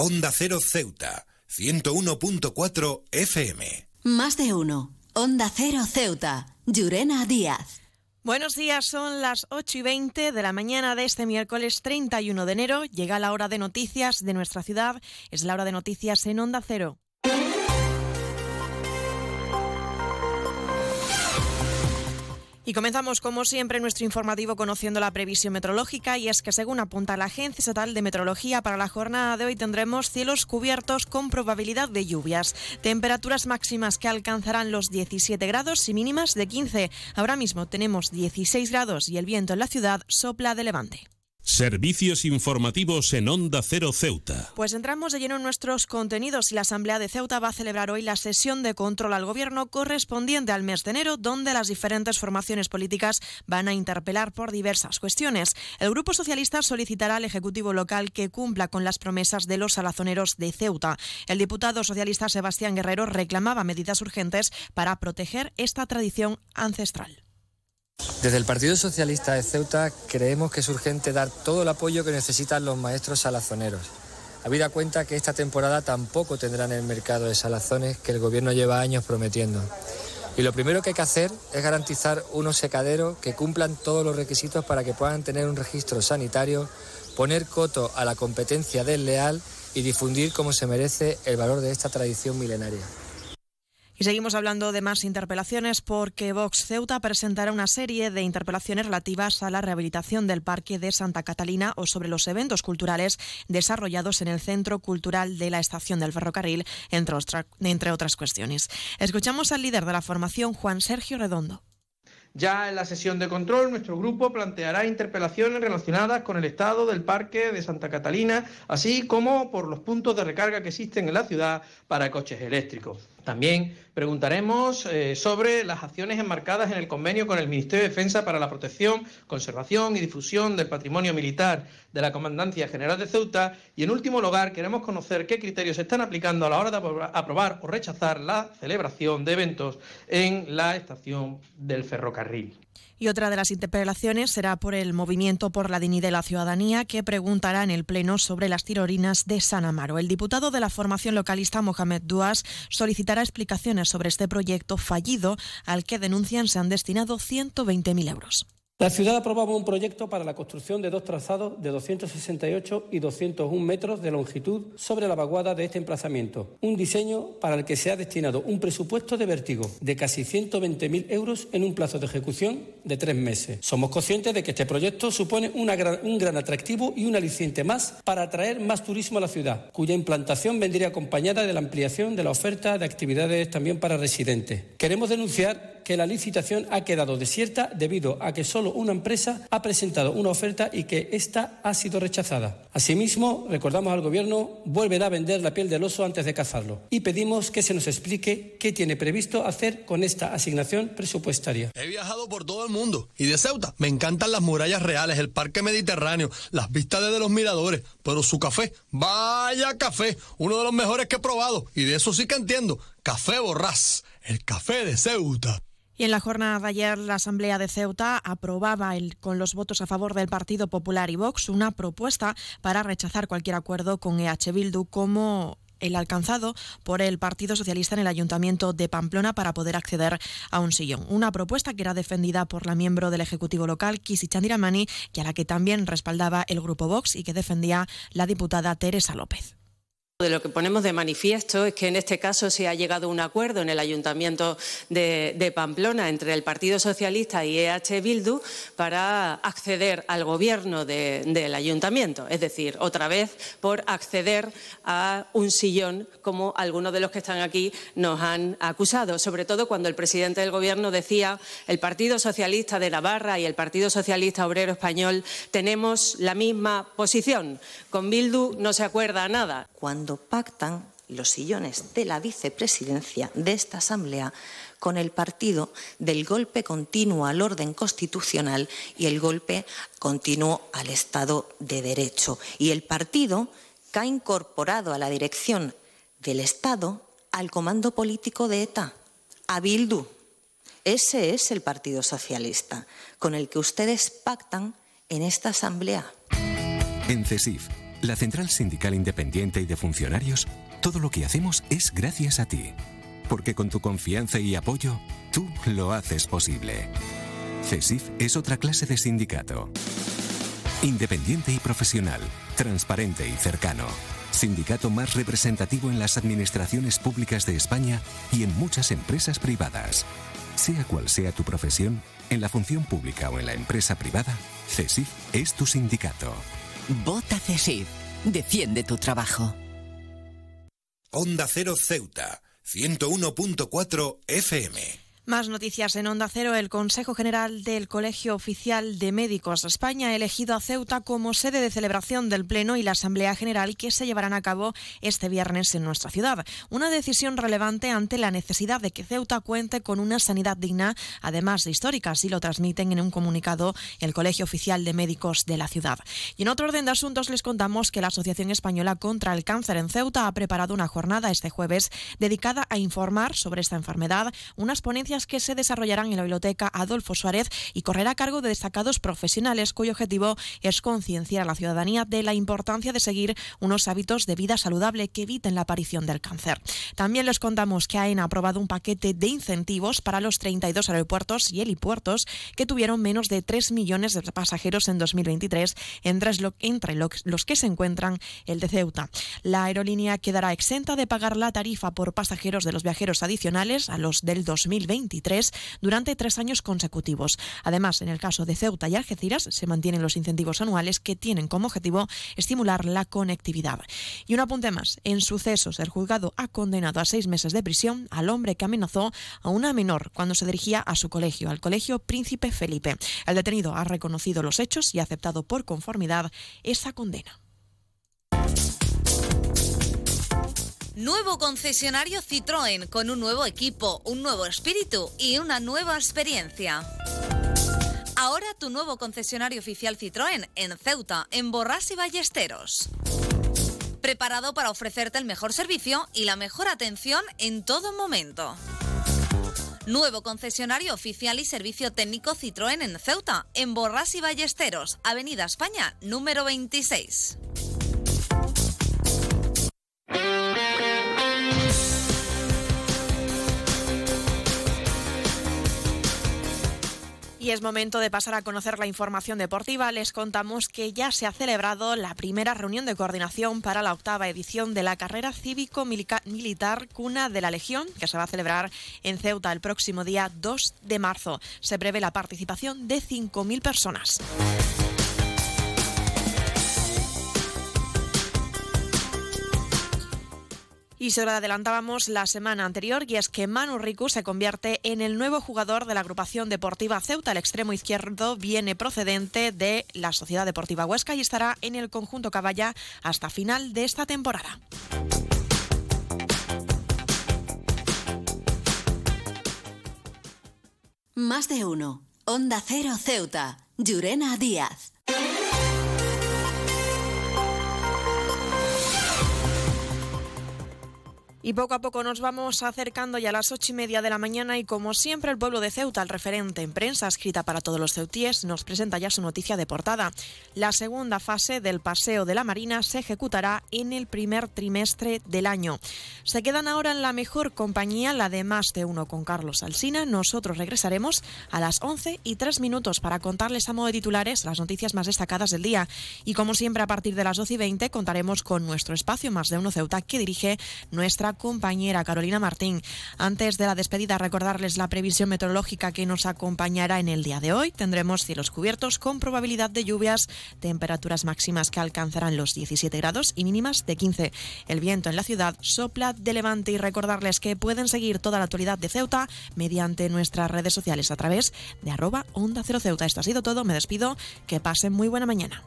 Onda Cero Ceuta, 101.4 FM. Más de uno. Onda Cero Ceuta, Llurena Díaz. Buenos días, son las 8 y 20 de la mañana de este miércoles 31 de enero. Llega la hora de noticias de nuestra ciudad. Es la hora de noticias en Onda Cero. Y comenzamos, como siempre, nuestro informativo conociendo la previsión meteorológica y es que, según apunta la Agencia Estatal de Meteorología, para la jornada de hoy tendremos cielos cubiertos con probabilidad de lluvias, temperaturas máximas que alcanzarán los 17 grados y mínimas de 15. Ahora mismo tenemos 16 grados y el viento en la ciudad sopla de levante. Servicios informativos en Onda Cero Ceuta. Pues entramos de lleno en nuestros contenidos y la Asamblea de Ceuta va a celebrar hoy la sesión de control al Gobierno correspondiente al mes de enero, donde las diferentes formaciones políticas van a interpelar por diversas cuestiones. El Grupo Socialista solicitará al Ejecutivo local que cumpla con las promesas de los salazoneros de Ceuta. El diputado socialista Sebastián Guerrero reclamaba medidas urgentes para proteger esta tradición ancestral. Desde el Partido Socialista de Ceuta creemos que es urgente dar todo el apoyo que necesitan los maestros salazoneros. Habida cuenta que esta temporada tampoco tendrán el mercado de salazones que el gobierno lleva años prometiendo. Y lo primero que hay que hacer es garantizar unos secaderos que cumplan todos los requisitos para que puedan tener un registro sanitario, poner coto a la competencia desleal y difundir como se merece el valor de esta tradición milenaria. Y seguimos hablando de más interpelaciones porque Vox Ceuta presentará una serie de interpelaciones relativas a la rehabilitación del Parque de Santa Catalina o sobre los eventos culturales desarrollados en el Centro Cultural de la Estación del Ferrocarril, entre, entre otras cuestiones. Escuchamos al líder de la formación, Juan Sergio Redondo. Ya en la sesión de control, nuestro grupo planteará interpelaciones relacionadas con el estado del Parque de Santa Catalina, así como por los puntos de recarga que existen en la ciudad para coches eléctricos. También preguntaremos eh, sobre las acciones enmarcadas en el convenio con el Ministerio de Defensa para la protección, conservación y difusión del patrimonio militar de la Comandancia General de Ceuta. Y en último lugar, queremos conocer qué criterios se están aplicando a la hora de aprobar o rechazar la celebración de eventos en la estación del ferrocarril. Y otra de las interpelaciones será por el Movimiento por la Dignidad de la Ciudadanía, que preguntará en el Pleno sobre las tirorinas de San Amaro. El diputado de la formación localista, Mohamed Duas, solicitará explicaciones sobre este proyecto fallido al que denuncian se han destinado 120.000 euros. La ciudad aprobaba un proyecto para la construcción de dos trazados de 268 y 201 metros de longitud sobre la vaguada de este emplazamiento. Un diseño para el que se ha destinado un presupuesto de vértigo de casi 120.000 euros en un plazo de ejecución de tres meses. Somos conscientes de que este proyecto supone un gran atractivo y un aliciente más para atraer más turismo a la ciudad, cuya implantación vendría acompañada de la ampliación de la oferta de actividades también para residentes. Queremos denunciar que la licitación ha quedado desierta debido a que solo una empresa ha presentado una oferta y que esta ha sido rechazada. Asimismo, recordamos al Gobierno volverá a vender la piel del oso antes de cazarlo y pedimos que se nos explique qué tiene previsto hacer con esta asignación presupuestaria. He viajado por todo el mundo y de Ceuta me encantan las murallas reales, el parque mediterráneo, las vistas desde los miradores, pero su café, vaya café, uno de los mejores que he probado y de eso sí que entiendo. Café Borrás, el café de Ceuta. Y en la jornada de ayer, la Asamblea de Ceuta aprobaba el, con los votos a favor del Partido Popular y Vox una propuesta para rechazar cualquier acuerdo con EH Bildu como el alcanzado por el Partido Socialista en el Ayuntamiento de Pamplona para poder acceder a un sillón. Una propuesta que era defendida por la miembro del Ejecutivo local, Kisi Chandiramani, y a la que también respaldaba el Grupo Vox y que defendía la diputada Teresa López. De lo que ponemos de manifiesto es que en este caso se ha llegado a un acuerdo en el Ayuntamiento de, Pamplona entre el Partido Socialista y EH Bildu para acceder al gobierno del Ayuntamiento, es decir, otra vez por acceder a un sillón como algunos de los que están aquí nos han acusado, sobre todo cuando el presidente del Gobierno decía el Partido Socialista de Navarra y el Partido Socialista Obrero Español tenemos la misma posición. Con Bildu no se acuerda nada pactan los sillones de la vicepresidencia de esta Asamblea con el partido del golpe continuo al orden constitucional y el golpe continuo al Estado de Derecho. Y el partido que ha incorporado a la dirección del Estado al comando político de ETA, a Bildu. Ese es el Partido Socialista con el que ustedes pactan en esta Asamblea. En CESIF la Central Sindical Independiente y de Funcionarios, todo lo que hacemos es gracias a ti. Porque con tu confianza y apoyo, tú lo haces posible. CESIF es otra clase de sindicato. Independiente y profesional, transparente y cercano. Sindicato más representativo en las administraciones públicas de España y en muchas empresas privadas. Sea cual sea tu profesión, en la función pública o en la empresa privada, CESIF es tu sindicato. Vota CESIF. Defiende tu trabajo. Onda Cero Ceuta, 101.4 FM. Más noticias en Onda Cero. El Consejo General del Colegio Oficial de Médicos de España ha elegido a Ceuta como sede de celebración del Pleno y la Asamblea General que se llevarán a cabo este viernes en nuestra ciudad. Una decisión relevante ante la necesidad de que Ceuta cuente con una sanidad digna, además de histórica, así lo transmiten en un comunicado el Colegio Oficial de Médicos de la ciudad. Y en otro orden de asuntos les contamos que la Asociación Española contra el Cáncer en Ceuta ha preparado una jornada este jueves dedicada a informar sobre esta enfermedad, unas ponencias que se desarrollarán en la Biblioteca Adolfo Suárez y correrá a cargo de destacados profesionales cuyo objetivo es concienciar a la ciudadanía de la importancia de seguir unos hábitos de vida saludable que eviten la aparición del cáncer. También les contamos que AENA ha aprobado un paquete de incentivos para los 32 aeropuertos y helipuertos que tuvieron menos de 3 millones de pasajeros en 2023, entre, entre los que se encuentran el de Ceuta. La aerolínea quedará exenta de pagar la tarifa por pasajeros de los viajeros adicionales a los del 2020 durante tres años consecutivos. Además, en el caso de Ceuta y Algeciras, se mantienen los incentivos anuales que tienen como objetivo estimular la conectividad. Y un apunte más. En sucesos, el juzgado ha condenado a seis meses de prisión al hombre que amenazó a una menor cuando se dirigía a su colegio, al colegio Príncipe Felipe. El detenido ha reconocido los hechos y ha aceptado por conformidad esa condena. Nuevo concesionario Citroën con un nuevo equipo, un nuevo espíritu y una nueva experiencia. Ahora tu nuevo concesionario oficial Citroën en Ceuta, en Borras y Ballesteros. Preparado para ofrecerte el mejor servicio y la mejor atención en todo momento. Nuevo concesionario oficial y servicio técnico Citroën en Ceuta, en Borras y Ballesteros, Avenida España, número 26. Y es momento de pasar a conocer la información deportiva. Les contamos que ya se ha celebrado la primera reunión de coordinación para la octava edición de la carrera cívico-militar Cuna de la Legión, que se va a celebrar en Ceuta el próximo día 2 de marzo. Se prevé la participación de 5.000 personas. Y se lo adelantábamos la semana anterior y es que Manu Ricu se convierte en el nuevo jugador de la agrupación deportiva Ceuta. El extremo izquierdo viene procedente de la Sociedad Deportiva Huesca y estará en el conjunto Caballa hasta final de esta temporada. Más de uno. Onda Cero Ceuta. Llurena Díaz. Y poco a poco nos vamos acercando ya a las ocho y media de la mañana y como siempre el pueblo de Ceuta, el referente en prensa escrita para todos los ceutíes, nos presenta ya su noticia de portada. La segunda fase del Paseo de la Marina se ejecutará en el primer trimestre del año. Se quedan ahora en la mejor compañía, la de Más de Uno con Carlos Alsina. Nosotros regresaremos a las once y tres minutos para contarles a modo de titulares las noticias más destacadas del día. Y como siempre a partir de las doce y veinte contaremos con nuestro espacio Más de Uno Ceuta que dirige nuestra compañera Carolina Martín. Antes de la despedida, recordarles la previsión meteorológica que nos acompañará en el día de hoy. Tendremos cielos cubiertos con probabilidad de lluvias, temperaturas máximas que alcanzarán los 17 grados y mínimas de 15. El viento en la ciudad sopla de levante y recordarles que pueden seguir toda la actualidad de Ceuta mediante nuestras redes sociales a través de arroba onda cero Ceuta. Esto ha sido todo, me despido, que pasen muy buena mañana.